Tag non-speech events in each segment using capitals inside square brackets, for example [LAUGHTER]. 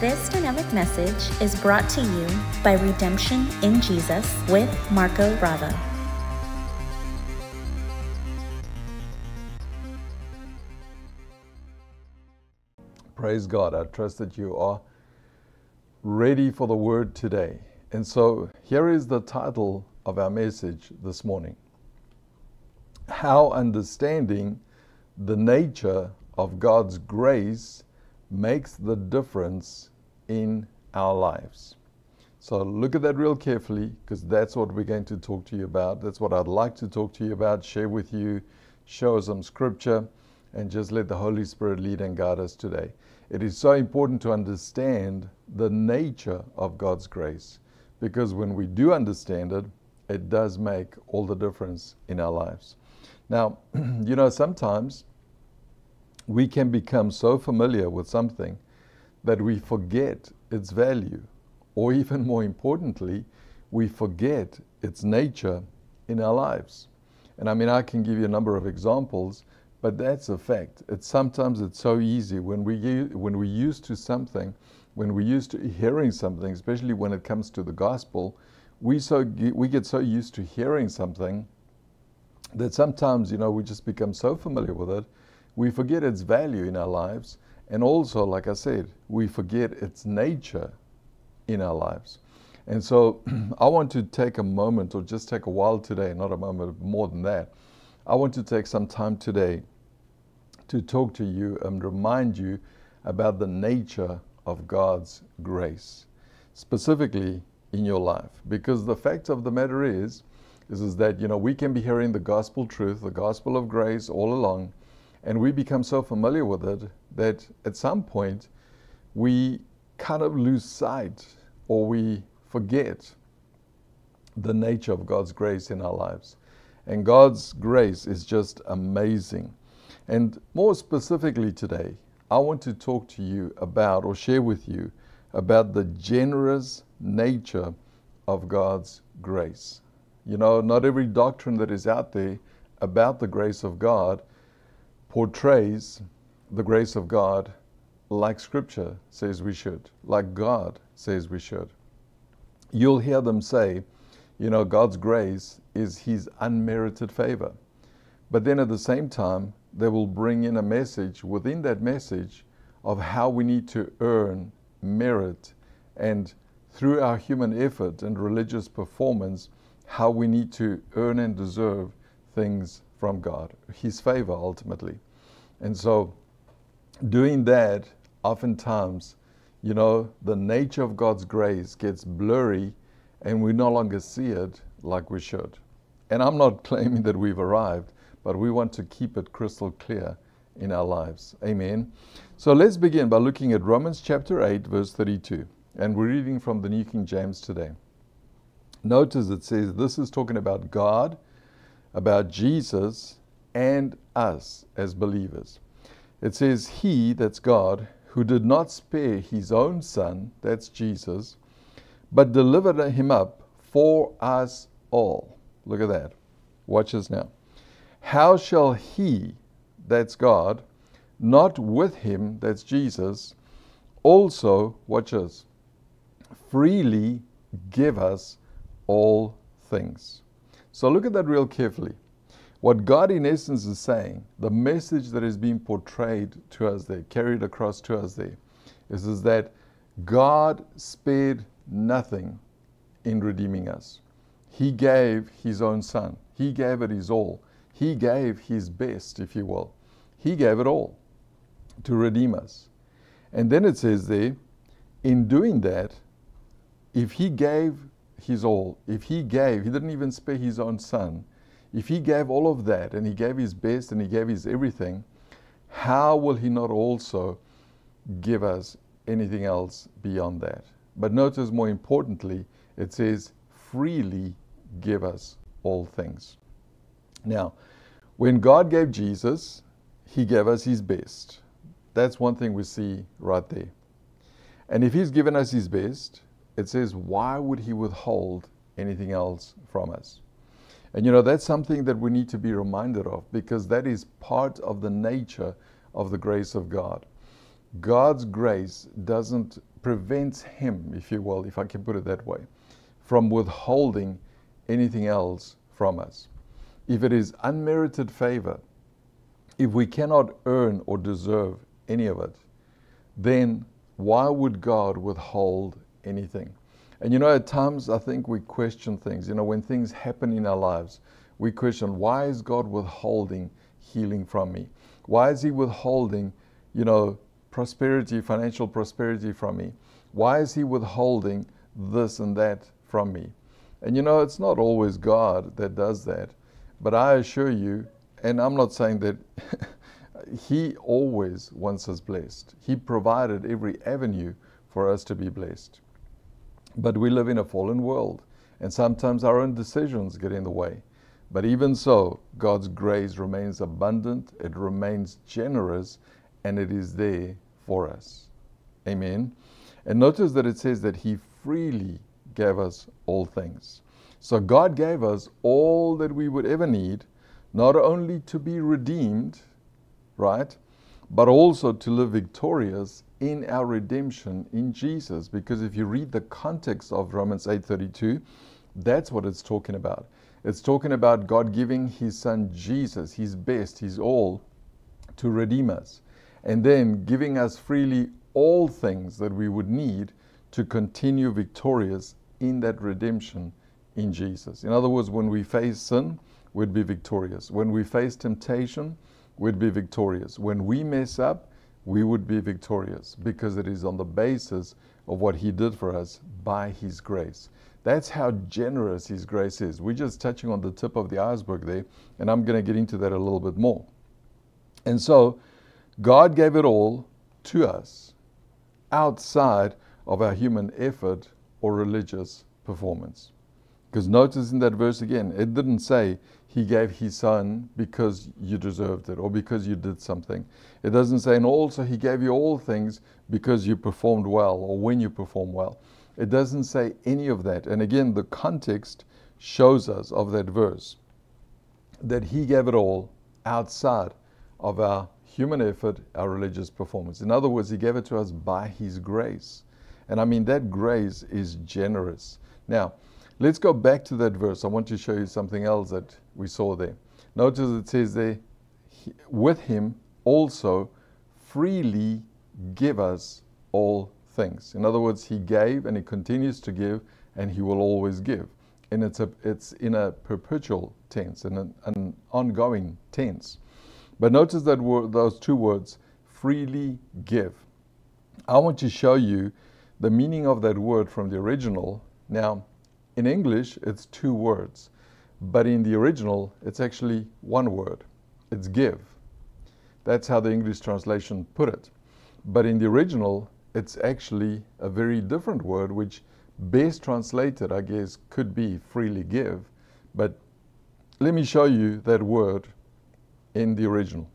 This dynamic message is brought to you by Redemption in Jesus with Marco Bravo. Praise God. I trust that you are ready for the word today. And so here is the title of our message this morning How Understanding the Nature of God's Grace Makes the Difference in Our Lives. So look at that real carefully because that's what we're going to talk to you about. That's what I'd like to talk to you about, share with you, show some scripture, and just let the Holy Spirit lead and guide us today. It is so important to understand the nature of God's grace because when we do understand it, it does make all the difference in our lives. Now, [CLEARS THROAT] you know, sometimes we can become so familiar with something that we forget its value, or even more importantly, we forget its nature in our lives. And I mean, I can give you a number of examples but that's a fact. It's sometimes it's so easy when we when we're used to something, when we're used to hearing something, especially when it comes to the gospel, we so we get so used to hearing something that sometimes you know we just become so familiar with it, we forget its value in our lives, and also, like I said, we forget its nature in our lives. And so, [CLEARS THROAT] I want to take a moment, or just take a while today, not a moment, more than that. I want to take some time today to talk to you and remind you about the nature of God's grace, specifically in your life. Because the fact of the matter is, is, is that you know we can be hearing the gospel truth, the gospel of grace all along, and we become so familiar with it that at some point we kind of lose sight or we forget the nature of God's grace in our lives. And God's grace is just amazing. And more specifically today, I want to talk to you about or share with you about the generous nature of God's grace. You know, not every doctrine that is out there about the grace of God portrays the grace of God like Scripture says we should, like God says we should. You'll hear them say, you know, God's grace is His unmerited favor. But then at the same time, they will bring in a message within that message of how we need to earn merit and through our human effort and religious performance, how we need to earn and deserve things from God, His favor ultimately. And so, doing that, oftentimes, you know, the nature of God's grace gets blurry and we no longer see it like we should. And I'm not [LAUGHS] claiming that we've arrived, but we want to keep it crystal clear in our lives. Amen. So let's begin by looking at Romans chapter 8, verse 32. And we're reading from the New King James today. Notice it says this is talking about God, about Jesus, and us as believers. It says, He, that's God, who did not spare his own son, that's Jesus, but delivered him up for us all. Look at that. Watch this now. How shall he, that's God, not with him, that's Jesus, also, watch us, freely give us all things? So look at that real carefully. What God, in essence, is saying, the message that is being portrayed to us there, carried across to us there, is, is that God spared nothing in redeeming us. He gave His own Son, He gave it His all. He gave His best, if you will. He gave it all to redeem us. And then it says there, in doing that, if He gave His all, if He gave, He didn't even spare His own Son, if He gave all of that and He gave His best and He gave His everything, how will He not also give us anything else beyond that? But notice more importantly, it says, freely give us all things. Now, when God gave Jesus, He gave us His best. That's one thing we see right there. And if He's given us His best, it says, why would He withhold anything else from us? And you know, that's something that we need to be reminded of because that is part of the nature of the grace of God. God's grace doesn't prevents Him, if you will, if I can put it that way, from withholding anything else from us. If it is unmerited favor, if we cannot earn or deserve any of it, then why would God withhold anything? And you know, at times I think we question things. You know, when things happen in our lives, we question, why is God withholding healing from me? Why is He withholding, you know, prosperity, financial prosperity from me? Why is He withholding this and that from me? And you know, it's not always God that does that. But I assure you, and I'm not saying that [LAUGHS] He always wants us blessed. He provided every avenue for us to be blessed. But we live in a fallen world, and sometimes our own decisions get in the way. But even so, God's grace remains abundant, it remains generous, and it is there for us. Amen. And notice that it says that He freely gave us all things. So God gave us all that we would ever need, not only to be redeemed, right, but also to live victorious in our redemption in Jesus. Because if you read the context of Romans 8:32, that's what it's talking about. It's talking about God giving His Son Jesus, His best, His all, to redeem us, and then giving us freely all things that we would need to continue victorious in that redemption in Jesus. In other words, when we face sin, we'd be victorious. When we face temptation, we'd be victorious. When we mess up, we would be victorious because it is on the basis of what He did for us by His grace. That's how generous His grace is. We're just touching on the tip of the iceberg there, and I'm going to get into that a little bit more. And so, God gave it all to us outside of our human effort or religious performance. Because notice in that verse again, it didn't say he gave his son because you deserved it or because you did something. It doesn't say, and also he gave you all things because you performed well or when you perform well. It doesn't say any of that. And again, the context shows us of that verse that he gave it all outside of our human effort, our religious performance. In other words, he gave it to us by his grace. And I mean, that grace is generous. Now, let's go back to that verse. I want to show you something else that we saw there. Notice it says there, with him also freely give us all things. In other words, he gave and he continues to give and he will always give. And it's, a, it's in a perpetual tense, in an, an ongoing tense. But notice that word, those two words, freely give. I want to show you the meaning of that word from the original. Now, in English, it's two words, but in the original, it's actually one word. It's give. That's how the English translation put it. But in the original, it's actually a very different word, which best translated, I guess, could be freely give. But let me show you that word in the original.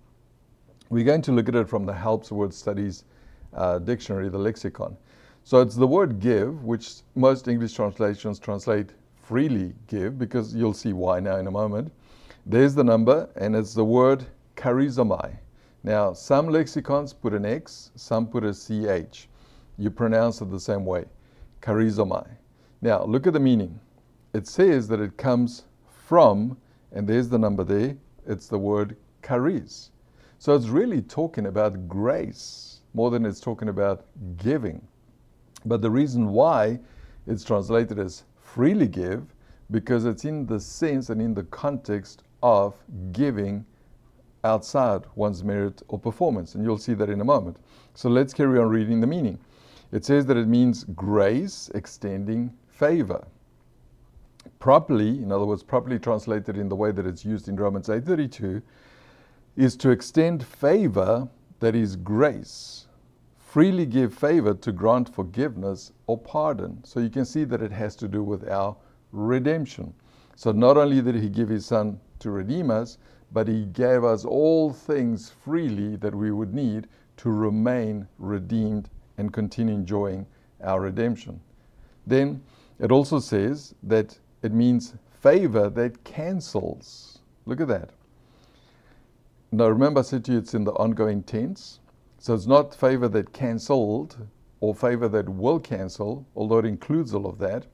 We're going to look at it from the Helps Word Studies uh, Dictionary, the lexicon. So it's the word give, which most English translations translate freely give, because you'll see why now in a moment. There's the number, and it's the word charizomai. Now, some lexicons put an X, some put a CH. You pronounce it the same way, charizomai. Now, look at the meaning. It says that it comes from, and there's the number there, it's the word charis. So it's really talking about grace more than it's talking about giving. But the reason why it's translated as freely give, because it's in the sense and in the context of giving outside one's merit or performance. And you'll see that in a moment. So let's carry on reading the meaning. It says that it means grace extending favor. Properly, in other words, properly translated in the way that it's used in Romans 8:32, is to extend favor that is grace freely give favor to grant forgiveness or pardon. So you can see that it has to do with our redemption. So not only did he give his son to redeem us, but he gave us all things freely that we would need to remain redeemed and continue enjoying our redemption. Then it also says that it means favor that cancels. Look at that. Now remember I said to you it's in the ongoing tense. So it's not favor that cancelled or favor that will cancel, although it includes all of that.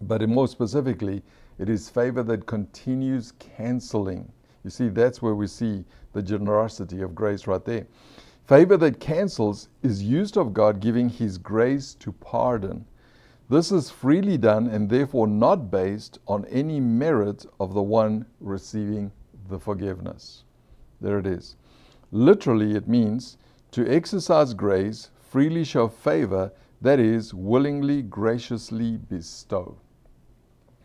But more specifically, it is favor that continues canceling. You see, that's where we see the generosity of grace right there. Favor that cancels is used of God giving His grace to pardon. This is freely done and therefore not based on any merit of the one receiving the forgiveness. There it is. Literally, it means to exercise grace, freely show favor, that is, willingly, graciously bestow.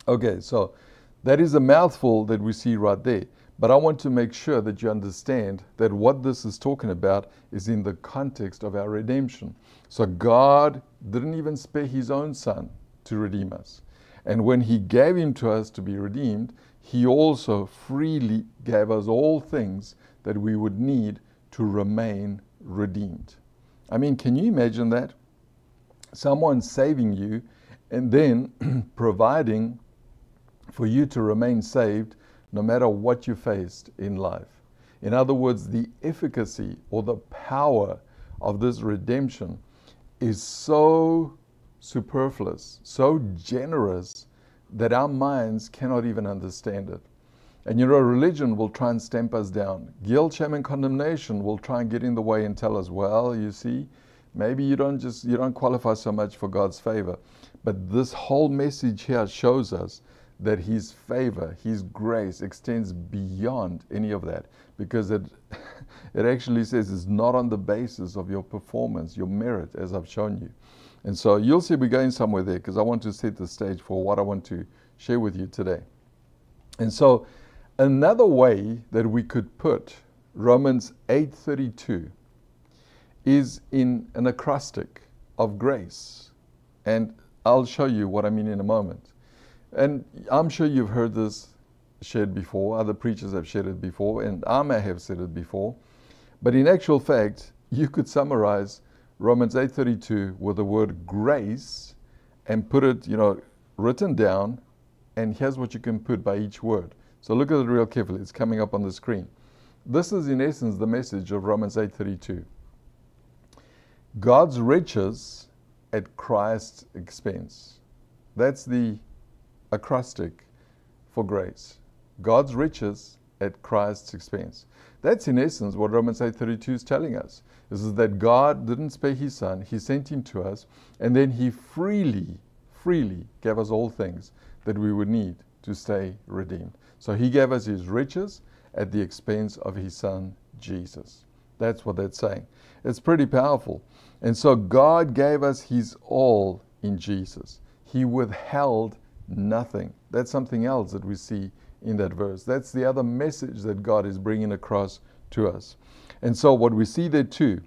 Okay, so that is a mouthful that we see right there. But I want to make sure that you understand that what this is talking about is in the context of our redemption. So God didn't even spare his own son to redeem us. And when he gave him to us to be redeemed, he also freely gave us all things that we would need to remain redeemed. I mean, can you imagine that? Someone saving you and then [CLEARS THROAT] providing for you to remain saved no matter what you faced in life. In other words, the efficacy or the power of this redemption is so superfluous, so generous, that our minds cannot even understand it. And you know, religion will try and stamp us down. Guilt, shame, and condemnation will try and get in the way and tell us, well, you see, maybe you don't just you don't qualify so much for God's favor. But this whole message here shows us that His favor, His grace extends beyond any of that because it, [LAUGHS] it actually says it's not on the basis of your performance, your merit, as I've shown you. And so you'll see we're going somewhere there because I want to set the stage for what I want to share with you today. And so another way that we could put Romans 8:32 is in an acrostic of grace. And I'll show you what I mean in a moment. And I'm sure you've heard this shared before, other preachers have shared it before, and I may have said it before. But in actual fact, you could summarize Romans 8:32 with the word grace and put it, you know, written down, and here's what you can put by each word. So look at it real carefully. It's coming up on the screen. This is in essence the message of Romans 8:32. God's riches at Christ's expense. That's the acrostic for grace. God's riches at Christ's expense. That's in essence what Romans 8:32 is telling us. This is that God didn't spare his son, he sent him to us, and then he freely, freely gave us all things that we would need to stay redeemed. So he gave us his riches at the expense of his son Jesus. That's what that's saying. It's pretty powerful. And so God gave us his all in Jesus. He withheld nothing. That's something else that we see in that verse. That's the other message that God is bringing across to us. And so, what we see there too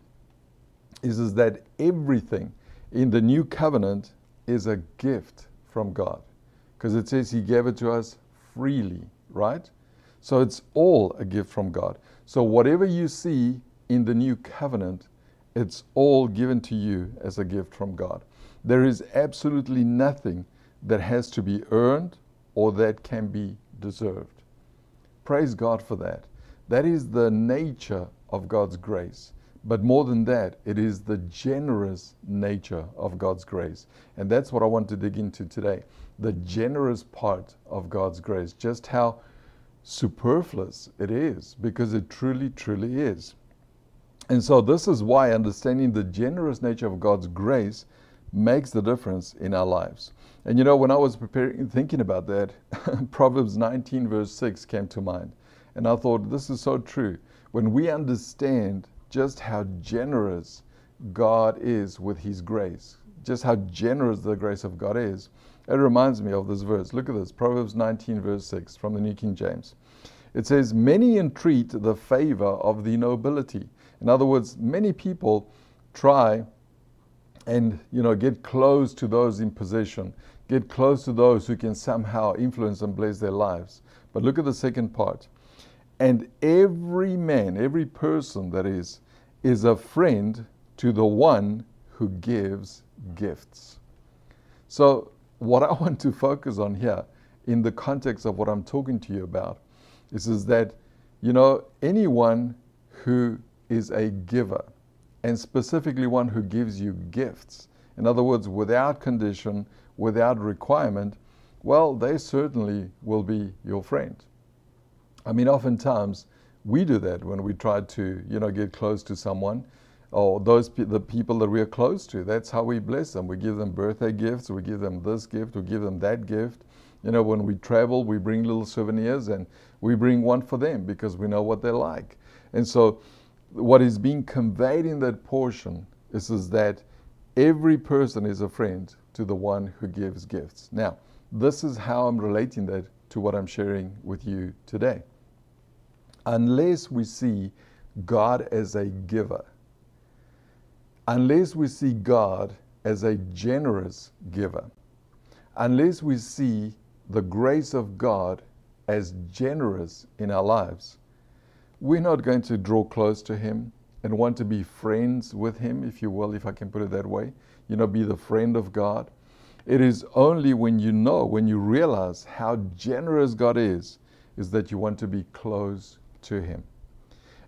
is, is that everything in the new covenant is a gift from God because it says He gave it to us freely, right? So, it's all a gift from God. So, whatever you see in the new covenant, it's all given to you as a gift from God. There is absolutely nothing that has to be earned or that can be deserved. Praise God for that. That is the nature of God's grace. But more than that, it is the generous nature of God's grace. And that's what I want to dig into today. The generous part of God's grace, just how superfluous it is, because it truly, truly is. And so, this is why understanding the generous nature of God's grace makes the difference in our lives. And you know, when I was preparing, thinking about that, [LAUGHS] Proverbs 19, verse 6 came to mind. And I thought, this is so true. When we understand just how generous God is with His grace, just how generous the grace of God is, it reminds me of this verse. Look at this Proverbs 19, verse 6 from the New King James. It says, Many entreat the favor of the nobility. In other words, many people try and you know get close to those in possession get close to those who can somehow influence and bless their lives but look at the second part and every man every person that is is a friend to the one who gives gifts so what i [LAUGHS] want to focus on here in the context of what i'm talking to you about is, is that you know anyone who is a giver and specifically one who gives you gifts. In other words, without condition, without requirement, well, they certainly will be your friend. I mean, oftentimes we do that when we try to, you know, get close to someone or those the people that we are close to. That's how we bless them. We give them birthday gifts, we give them this gift, we give them that gift. You know, when we travel, we bring little souvenirs and we bring one for them because we know what they're like. And so, what is being conveyed in that portion is, is that every person is a friend to the one who gives gifts. Now, this is how I'm relating that to what I'm sharing with you today. Unless we see God as a giver, unless we see God as a generous giver, unless we see the grace of God as generous in our lives, we're not going to draw close to Him and want to be friends with Him, if you will, if I can put it that way. You know, be the friend of God. It is only when you know, when you realize how generous God is, is that you want to be close to Him.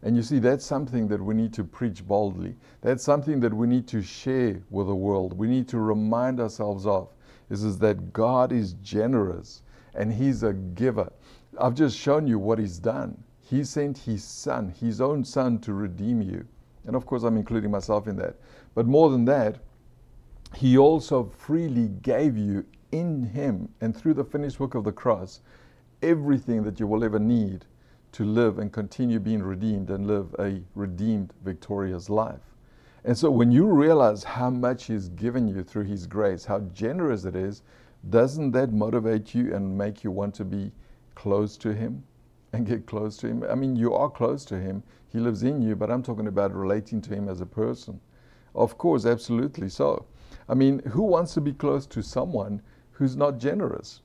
And you see, that's something that we need to preach boldly. That's something that we need to share with the world. We need to remind ourselves of is, is that God is generous and He's a giver. I've just shown you what He's done. He sent His Son, His own Son, to redeem you. And of course, I'm including myself in that. But more than that, he also freely gave you in Him and through the finished work of the cross everything that you will ever need to live and continue being redeemed and live a redeemed, victorious life. And so when you realize how much He's given you through His grace, how generous it is, doesn't that motivate you and make you want to be close to Him and get close to Him? I mean, you are close to Him, He lives in you, but I'm talking about relating to Him as a person. Of course, absolutely so. I mean, who wants to be close to someone who's not generous?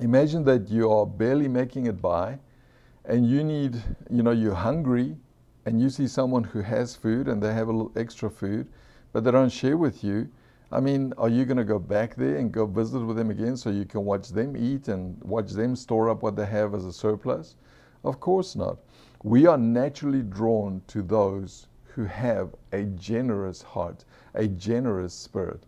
Imagine that you are barely making it by and you need, you know, you're hungry and you see someone who has food and they have a little extra food, but they don't share with you. I mean, are you going to go back there and go visit with them again so you can watch them eat and watch them store up what they have as a surplus? Of course not. We are naturally drawn to those who have a generous heart, a generous spirit.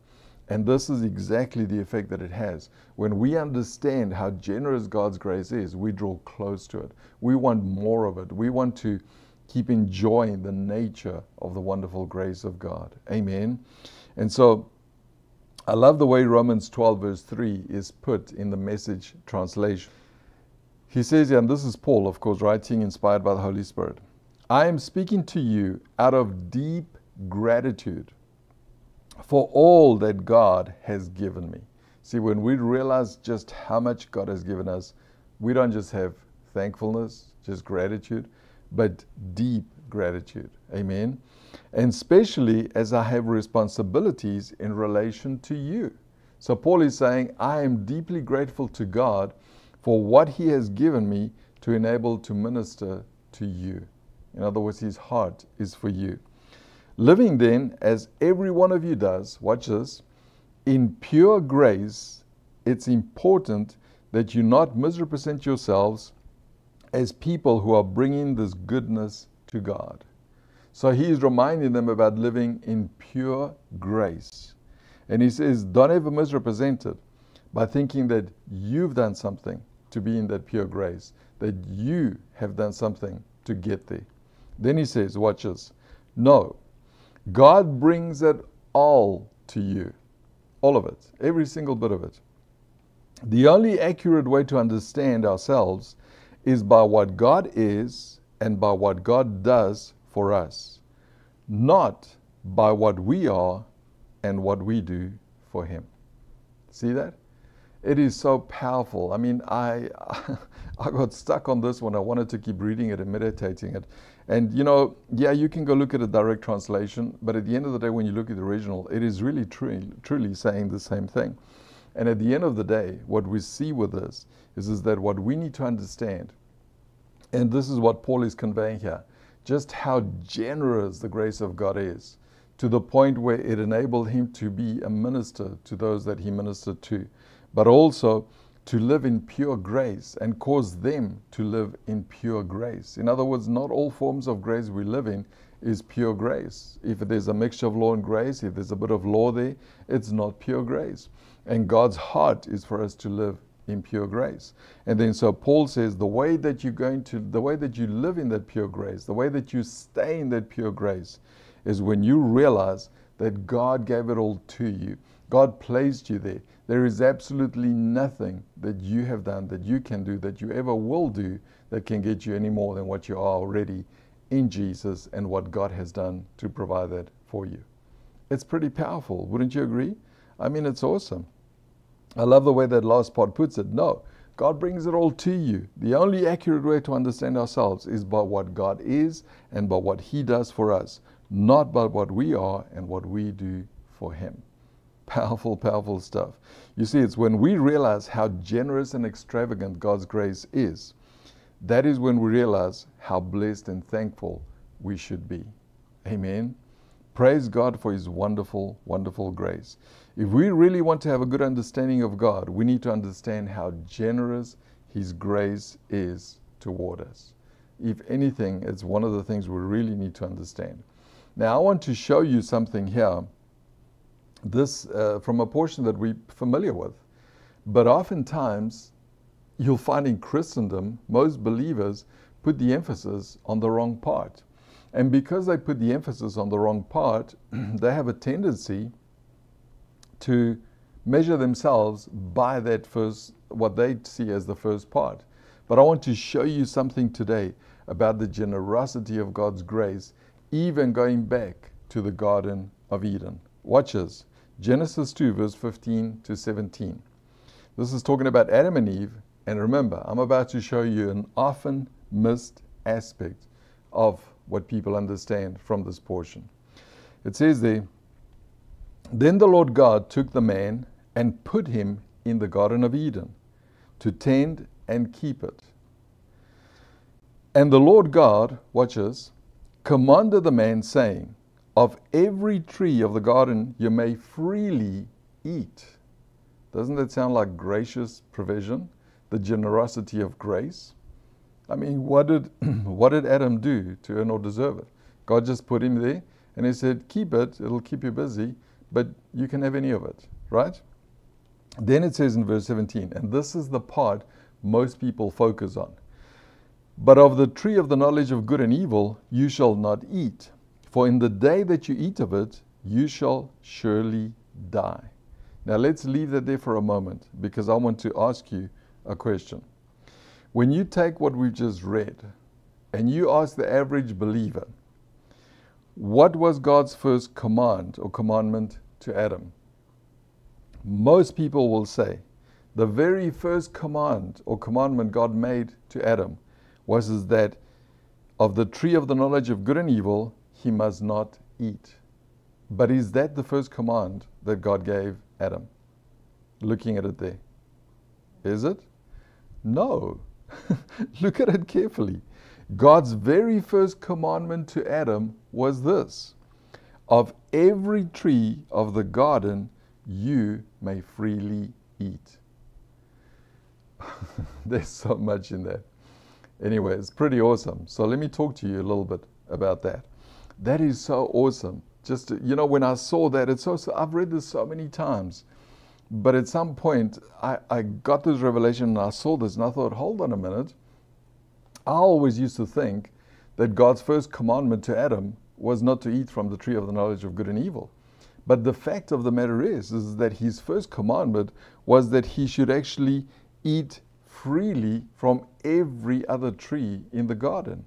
And this is exactly the effect that it has. When we understand how generous God's grace is, we draw close to it. We want more of it. We want to keep enjoying the nature of the wonderful grace of God. Amen. And so I love the way Romans 12, verse 3 is put in the message translation. He says, and this is Paul, of course, writing inspired by the Holy Spirit. I am speaking to you out of deep gratitude for all that God has given me. See, when we realize just how much God has given us, we don't just have thankfulness, just gratitude, but deep gratitude. Amen. And especially as I have responsibilities in relation to you. So Paul is saying, I am deeply grateful to God for what he has given me to enable to minister to you. In other words, his heart is for you. Living then, as every one of you does, watch this, in pure grace, it's important that you not misrepresent yourselves as people who are bringing this goodness to God. So he's reminding them about living in pure grace. And he says, don't ever misrepresent it by thinking that you've done something to be in that pure grace, that you have done something to get there. Then he says, watch this. No, God brings it all to you. All of it. Every single bit of it. The only accurate way to understand ourselves is by what God is and by what God does for us, not by what we are and what we do for Him. See that? It is so powerful. I mean, I [LAUGHS] I got stuck on this one. I wanted to keep reading it and meditating it. And you know, yeah, you can go look at a direct translation, but at the end of the day, when you look at the original, it is really truly, truly saying the same thing. And at the end of the day, what we see with this is, is that what we need to understand, and this is what Paul is conveying here, just how generous the grace of God is, to the point where it enabled him to be a minister to those that he ministered to, but also to live in pure grace and cause them to live in pure grace. In other words, not all forms of grace we live in is pure grace. If there's a mixture of law and grace, if there's a bit of law there, it's not pure grace. And God's heart is for us to live in pure grace. And then so Paul says the way that you're going to the way that you live in that pure grace, the way that you stay in that pure grace is when you realize that God gave it all to you. God placed you there. There is absolutely nothing that you have done, that you can do, that you ever will do that can get you any more than what you are already in Jesus and what God has done to provide that for you. It's pretty powerful, wouldn't you agree? I mean, it's awesome. I love the way that last part puts it. No, God brings it all to you. The only accurate way to understand ourselves is by what God is and by what He does for us, not by what we are and what we do for Him. Powerful, powerful stuff. You see, it's when we realize how generous and extravagant God's grace is that is when we realize how blessed and thankful we should be. Amen. Praise God for His wonderful, wonderful grace. If we really want to have a good understanding of God, we need to understand how generous His grace is toward us. If anything, it's one of the things we really need to understand. Now, I want to show you something here, this uh, from a portion that we're familiar with. But oftentimes, you'll find in Christendom, most believers put the emphasis on the wrong part. And because they put the emphasis on the wrong part, [CLEARS THROAT] they have a tendency to measure themselves by that first, what they see as the first part. But I want to show you something today about the generosity of God's grace, even going back to the Garden of Eden. Watch this Genesis 2, verse 15 to 17. This is talking about Adam and Eve and remember, I'm about to show you an often missed aspect of what people understand from this portion. It says there, Then the Lord God took the man and put him in the Garden of Eden to tend and keep it. And the Lord God, watch this, commanded the man, saying, Of every tree of the garden you may freely eat. Doesn't that sound like gracious provision? the generosity of grace. I mean, what did, [CLEARS THROAT] what did Adam do to earn or deserve it? God just put him there and he said, Keep it, it'll keep you busy, but you can have any of it, right? Then it says in verse 17, and this is the part most people focus on. But of the tree of the knowledge of good and evil you shall not eat, for in the day that you eat of it, you shall surely die. Now let's leave that there for a moment because I want to ask you a question. When you take what we've just read and you ask the average believer, what was God's first command or commandment to Adam? Most people will say the very first command or commandment God made to Adam was that of the tree of the knowledge of good and evil he must not eat. But is that the first command that God gave Adam? Looking at it there. Is it? No. [LAUGHS] Look at it carefully. God's very first commandment to Adam was this Of every tree of the garden you may freely eat. [LAUGHS] There's so much in there. Anyway, it's pretty awesome. So let me talk to you a little bit about that. That is so awesome. Just, you know, when I saw that, it's so, I've read this so many times. But at some point, I, I got this revelation and I saw this and I thought, hold on a minute. I always used to think that God's first commandment to Adam was not to eat from the tree of the knowledge of good and evil. But the fact of the matter is, is that his first commandment was that he should actually eat freely from every other tree in the garden.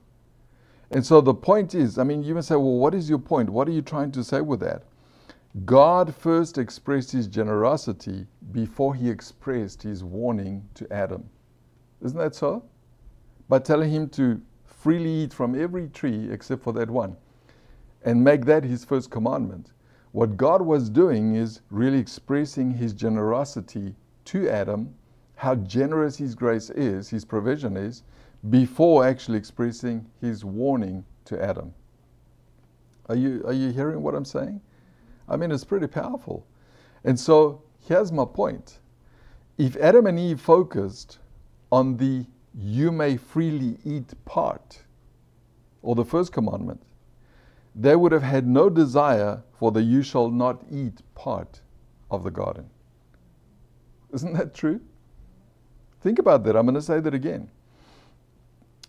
And so the point is, I mean, you may say, well, what is your point? What are you trying to say with that? God first expressed his generosity before he expressed his warning to Adam. Isn't that so? By telling him to freely eat from every tree except for that one and make that his first commandment. What God was doing is really expressing his generosity to Adam, how generous his grace is, his provision is, before actually expressing his warning to Adam. Are you, are you hearing what I'm saying? I mean, it's pretty powerful. And so here's my point. If Adam and Eve focused on the you may freely eat part, or the first commandment, they would have had no desire for the you shall not eat part of the garden. Isn't that true? Think about that. I'm going to say that again.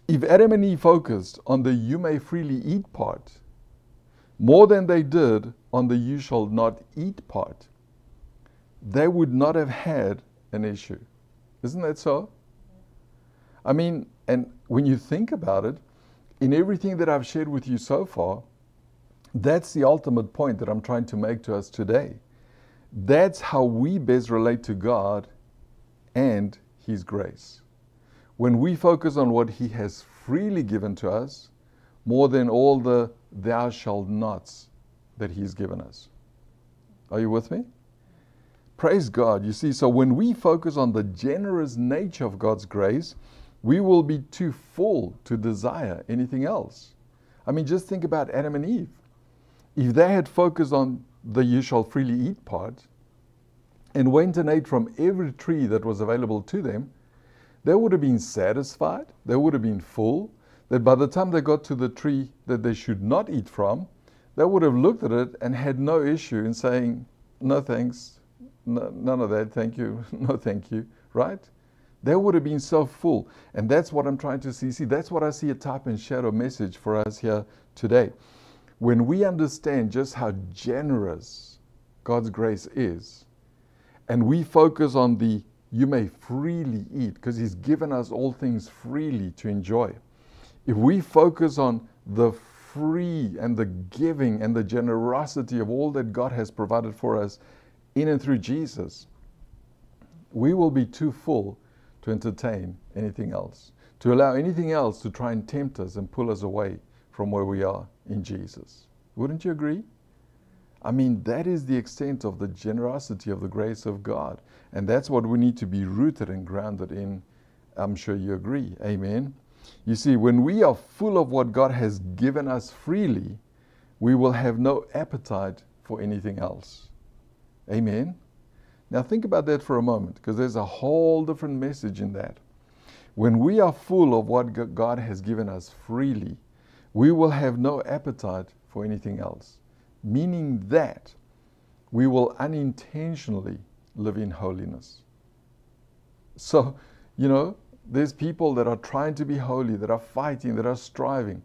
If Adam and Eve focused on the you may freely eat part more than they did on the you shall not eat part, they would not have had an issue. Isn't that so? I mean, and when you think about it, in everything that I've shared with you so far, that's the ultimate point that I'm trying to make to us today. That's how we best relate to God and His grace. When we focus on what He has freely given to us, more than all the thou shalt nots that He's given us. Are you with me? Praise God. You see, so when we focus on the generous nature of God's grace, we will be too full to desire anything else. I mean, just think about Adam and Eve. If they had focused on the you shall freely eat part and went and ate from every tree that was available to them, they would have been satisfied, they would have been full, that by the time they got to the tree that they should not eat from, they would have looked at it and had no issue in saying, No thanks, no, none of that, thank you, [LAUGHS] no thank you, right? They would have been so full. And that's what I'm trying to see. See, that's what I see a type and shadow message for us here today. When we understand just how generous God's grace is, and we focus on the you may freely eat, because He's given us all things freely to enjoy. If we focus on the free and the giving and the generosity of all that God has provided for us in and through Jesus, we will be too full to entertain anything else, to allow anything else to try and tempt us and pull us away from where we are in Jesus. Wouldn't you agree? I mean, that is the extent of the generosity of the grace of God. And that's what we need to be rooted and grounded in. I'm sure you agree. Amen. You see, when we are full of what God has given us freely, we will have no appetite for anything else. Amen. Now, think about that for a moment, because there's a whole different message in that. When we are full of what God has given us freely, we will have no appetite for anything else meaning that we will unintentionally live in holiness. So, you know, there's people that are trying to be holy, that are fighting, that are striving.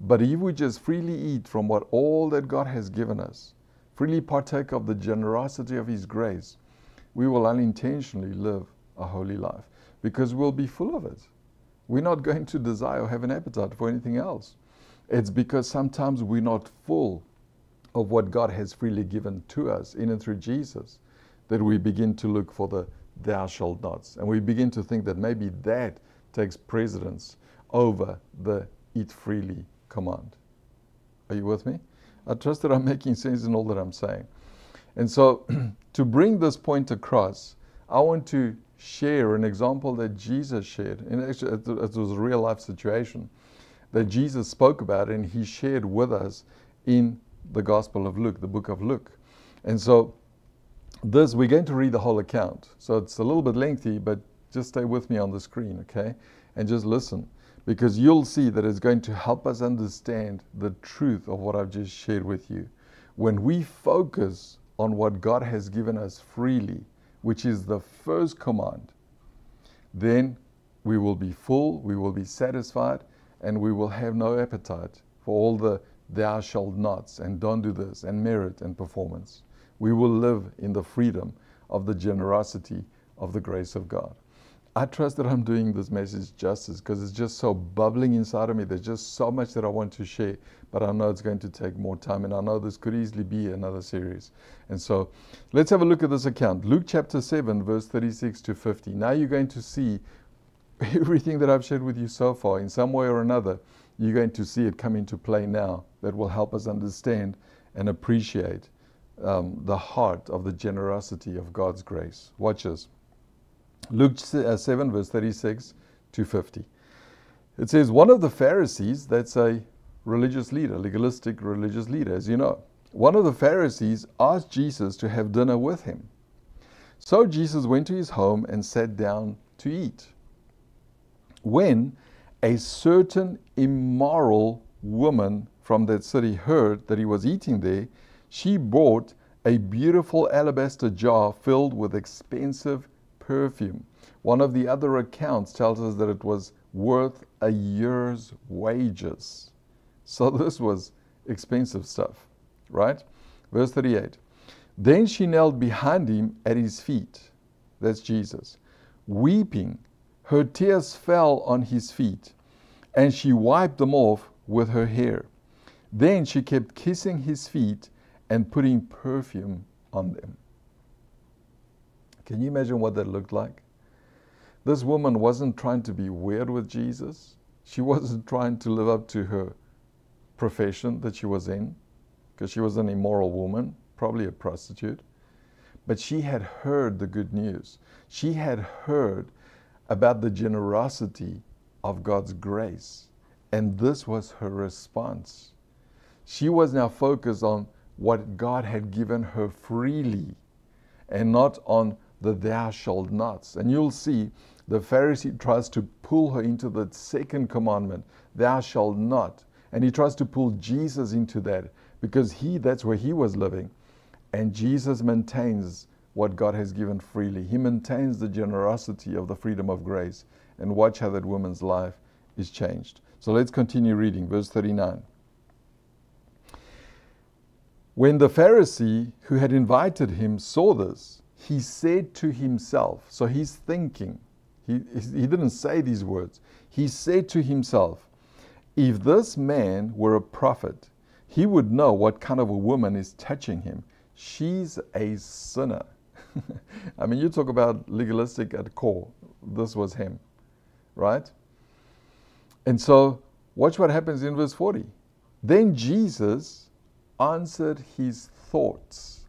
But if we just freely eat from what all that God has given us, freely partake of the generosity of His grace, we will unintentionally live a holy life because we'll be full of it. We're not going to desire or have an appetite for anything else. It's because sometimes we're not full of what God has freely given to us in and through Jesus that we begin to look for the thou shalt nots. And we begin to think that maybe that takes precedence over the eat freely command. Are you with me? I trust that I'm [LAUGHS] making sense in all that I'm saying. And so, [CLEARS THROAT] to bring this point across, I want to share an example that Jesus shared. And actually, it was a real life situation that Jesus spoke about and he shared with us in the Gospel of Luke, the book of Luke. And so, this, we're going to read the whole account. So it's a little bit lengthy, but just stay with me on the screen, okay? And just listen, because you'll see that it's going to help us understand the truth of what I've just shared with you. When we focus on what God has given us freely, which is the first command, then we will be full, we will be satisfied, and we will have no appetite for all the thou shalt nots and don't do this and merit and performance. We will live in the freedom of the generosity of the grace of God. I trust that I'm doing this message justice because it's just so bubbling inside of me. There's just so much that I want to share, but I know it's going to take more time, and I know this could easily be another series. And so let's have a look at this account. Luke chapter 7, verse 36 to 50. Now you're going to see [LAUGHS] everything that I've shared with you so far in some way or another you're going to see it come into play now that will help us understand and appreciate um, the heart of the generosity of God's grace. Watch this. Luke uh, 7, verse 36 to 50. It says, One of the Pharisees, that's a religious leader, legalistic religious leader, as you know, one of the Pharisees asked Jesus to have dinner with him. So Jesus went to his home and sat down to eat. When a certain immoral woman from that city heard that he was eating there, she bought a beautiful alabaster jar filled with expensive perfume. One of the other accounts tells us that it was worth a year's wages. So [LAUGHS] this was expensive stuff, right? Verse 38. Then she knelt behind him at his feet. That's Jesus. Weeping, her tears fell on his feet, and she wiped them off with her hair. Then she kept kissing his feet and putting perfume on them. Can you imagine what that looked like? This woman wasn't trying to be weird with Jesus. She wasn't trying to live up to her profession that she was in, because she was an immoral woman, probably a prostitute. But she had heard the good news. She had heard about the generosity of God's grace. And this was her response. She was now focused on what God had given her freely and not on the thou shalt nots. And you'll see the Pharisee tries to pull her into the second commandment, thou shalt not. And he tries to pull Jesus into that because he that's where he was living. And Jesus maintains what God has given freely. He maintains the generosity of the freedom of grace. And watch how that woman's life is changed. So let's continue reading, verse 39. When the Pharisee who had invited him saw this, he said to himself, so he's thinking, he, he didn't say these words, he said to himself, if this man were a prophet, he would know what kind of a woman is touching him. She's a sinner. [LAUGHS] I mean, you talk about legalistic at core. This was him, right? And so, watch what happens in verse 40. Then Jesus answered his thoughts.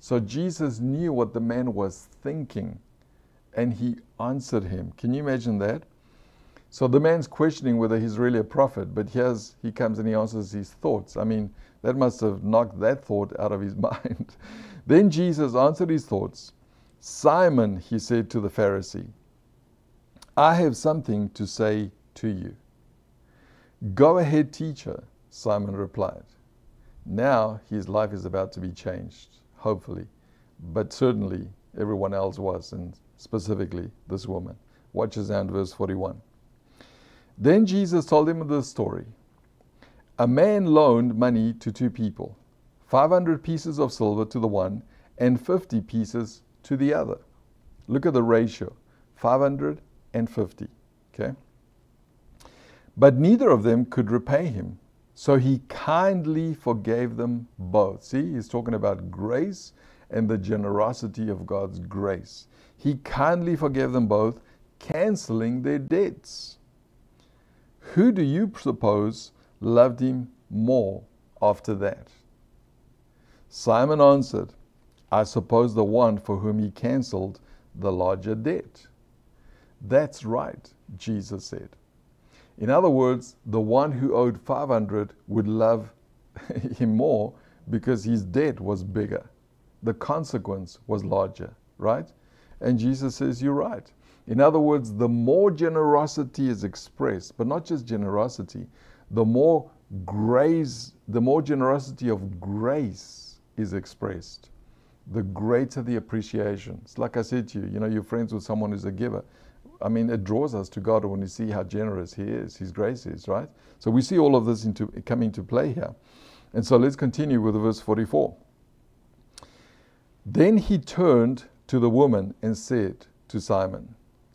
So, Jesus knew what the man was thinking and he answered him. Can you imagine that? So the man's questioning whether he's really a prophet, but here's he comes and he answers his thoughts. I mean, that must have knocked that thought out of his [LAUGHS] mind. then Jesus answered his thoughts. Simon, he said to the Pharisee, I have something to say to you. Go ahead, teacher, Simon replied. Now his life is about to be changed, hopefully, but certainly everyone else was, and specifically this woman. Watch us down verse 41. Then Jesus told him the story. A man loaned money to two people 500 pieces of silver to the one and 50 pieces to the other. Look at the ratio 500 and 50. Okay? But neither of them could repay him. So he kindly forgave them both. See, he's talking about grace and the generosity of God's grace. He kindly forgave them both, canceling their debts. Who do you suppose loved him more after that? Simon answered, I suppose the one for whom he cancelled the larger debt. That's right, Jesus said. In other words, the one who owed 500 would love [LAUGHS] him more because his debt was bigger. The consequence was larger, right? And Jesus says, You're right. In other words, the more generosity is expressed, but not just generosity, the more grace, the more generosity of grace is expressed, the greater the appreciation. It's like I said to you, you know, you're friends with someone who's a giver. I mean, it draws us to God when we see how generous He is, His grace is, right? So we see all of this into coming to play here. And so let's continue with verse 44. Then he turned to the woman and said to Simon,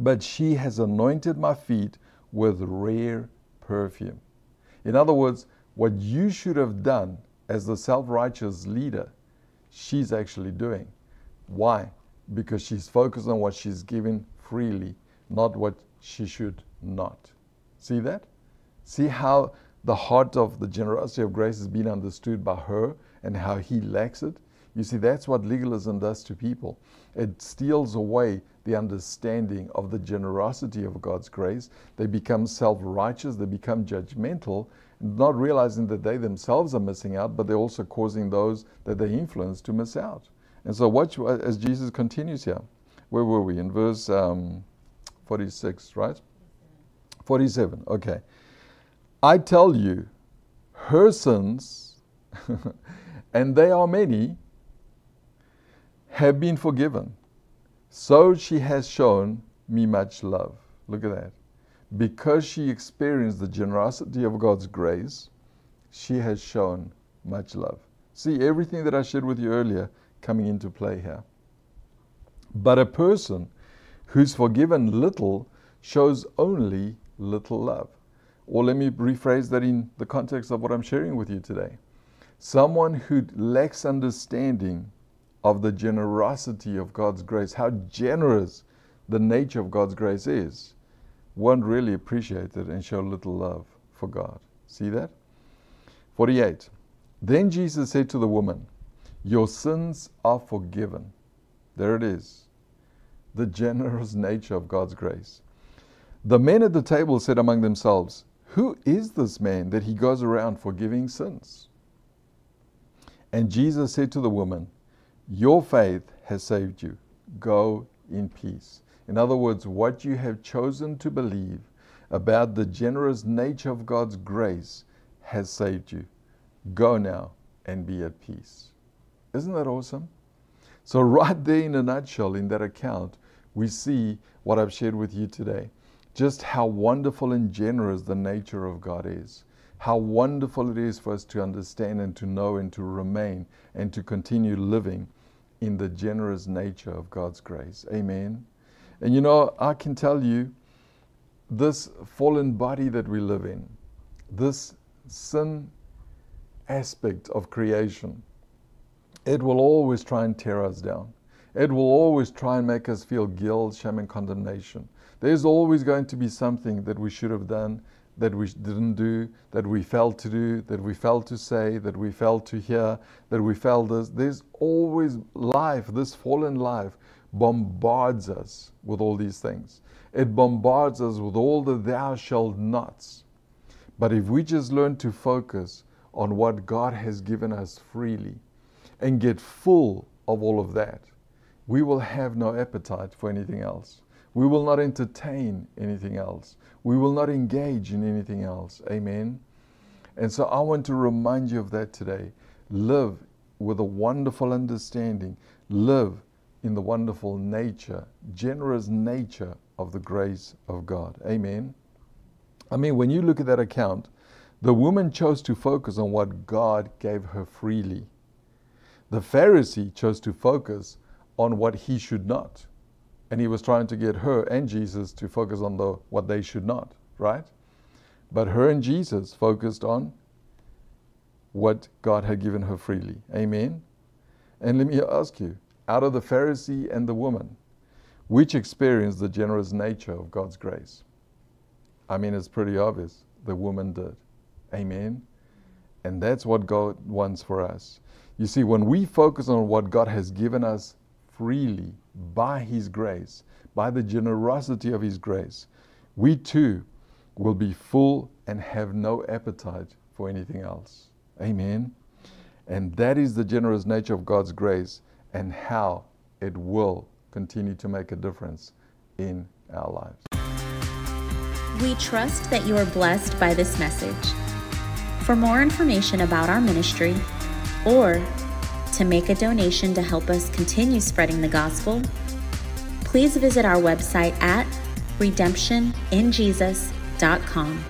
but she has anointed my feet with rare perfume. In other words, what you should have done as the self righteous leader, she's actually doing. Why? Because she's focused on what she's given freely, not what she should not. See that? See how the heart of the generosity of grace has been understood by her and how he lacks it. You see, that's what legalism does to people. It steals away the understanding of the generosity of God's grace. They become self righteous, they become judgmental, not realizing that they themselves are missing out, but they're also causing those that they influence to miss out. And so, watch as Jesus continues here. Where were we? In verse um, 46, right? 47, okay. I tell you, her sins, [LAUGHS] and they are many, have been forgiven. So she has shown me much love. Look at that. Because she experienced the generosity of God's grace, she has shown much love. See, everything that I shared with you earlier coming into play here. But a person who's forgiven little shows only little love. Or let me rephrase that in the context of what I'm sharing with you today. Someone who lacks understanding of the generosity of God's grace, how generous the nature of God's grace is, won't really appreciate it and show little love for God. See that? 48. Then Jesus said to the woman, Your sins are forgiven. There it is. The generous nature of God's grace. The men at the table said among themselves, Who is this man that he goes around forgiving sins? And Jesus said to the woman, your faith has saved you. Go in peace. In other words, what you have chosen to believe about the generous nature of God's grace has saved you. Go now and be at peace. Isn't that awesome? So, [LAUGHS] right there in a nutshell, in that account, we see what I've shared with you today. Just how wonderful and generous the nature of God is how wonderful it is for us to understand and to know and to remain and to continue living in the generous nature of God's grace. Amen. And you know, I can tell you, this fallen body that we live in, this sin aspect of creation, it will always try and tear us down. It will always try and make us feel guilt, shame, and condemnation. There's always going to be something that we should have done that we didn't do, that we failed to do, that we failed to say, that we failed to hear, that we failed this. There's always life, this fallen life bombards us with all these things. It bombards us with all the thou shalt nots. But if we just learn to focus on what God has given us freely and get full of all of that, we will have no appetite for anything else. We will not entertain anything else. We will not engage in anything else. Amen. And so I want to remind you of that today. Live with a wonderful understanding. Live in the wonderful nature, generous nature of the grace of God. Amen. I mean, when you look at that account, the woman chose to focus on what God gave her freely. The Pharisee chose to focus on what he should not and he was trying to get her and Jesus to focus on the what they should not, right? But her and Jesus focused on what God had given her freely. Amen. And let me ask you, out of the Pharisee and the woman, which experienced the generous nature of God's grace? I mean, it's pretty obvious. The woman did. Amen. And that's what God wants for us. You see, when we focus on what God has given us freely by His grace, by the generosity of His grace, we too will be full and have no appetite for anything else. Amen. And that is the generous nature of God's grace and how it will continue to make a difference in our lives. We trust that you are blessed by this message. For more information about our ministry or to make a donation to help us continue spreading the gospel, please visit our website at redemptioninjesus.com.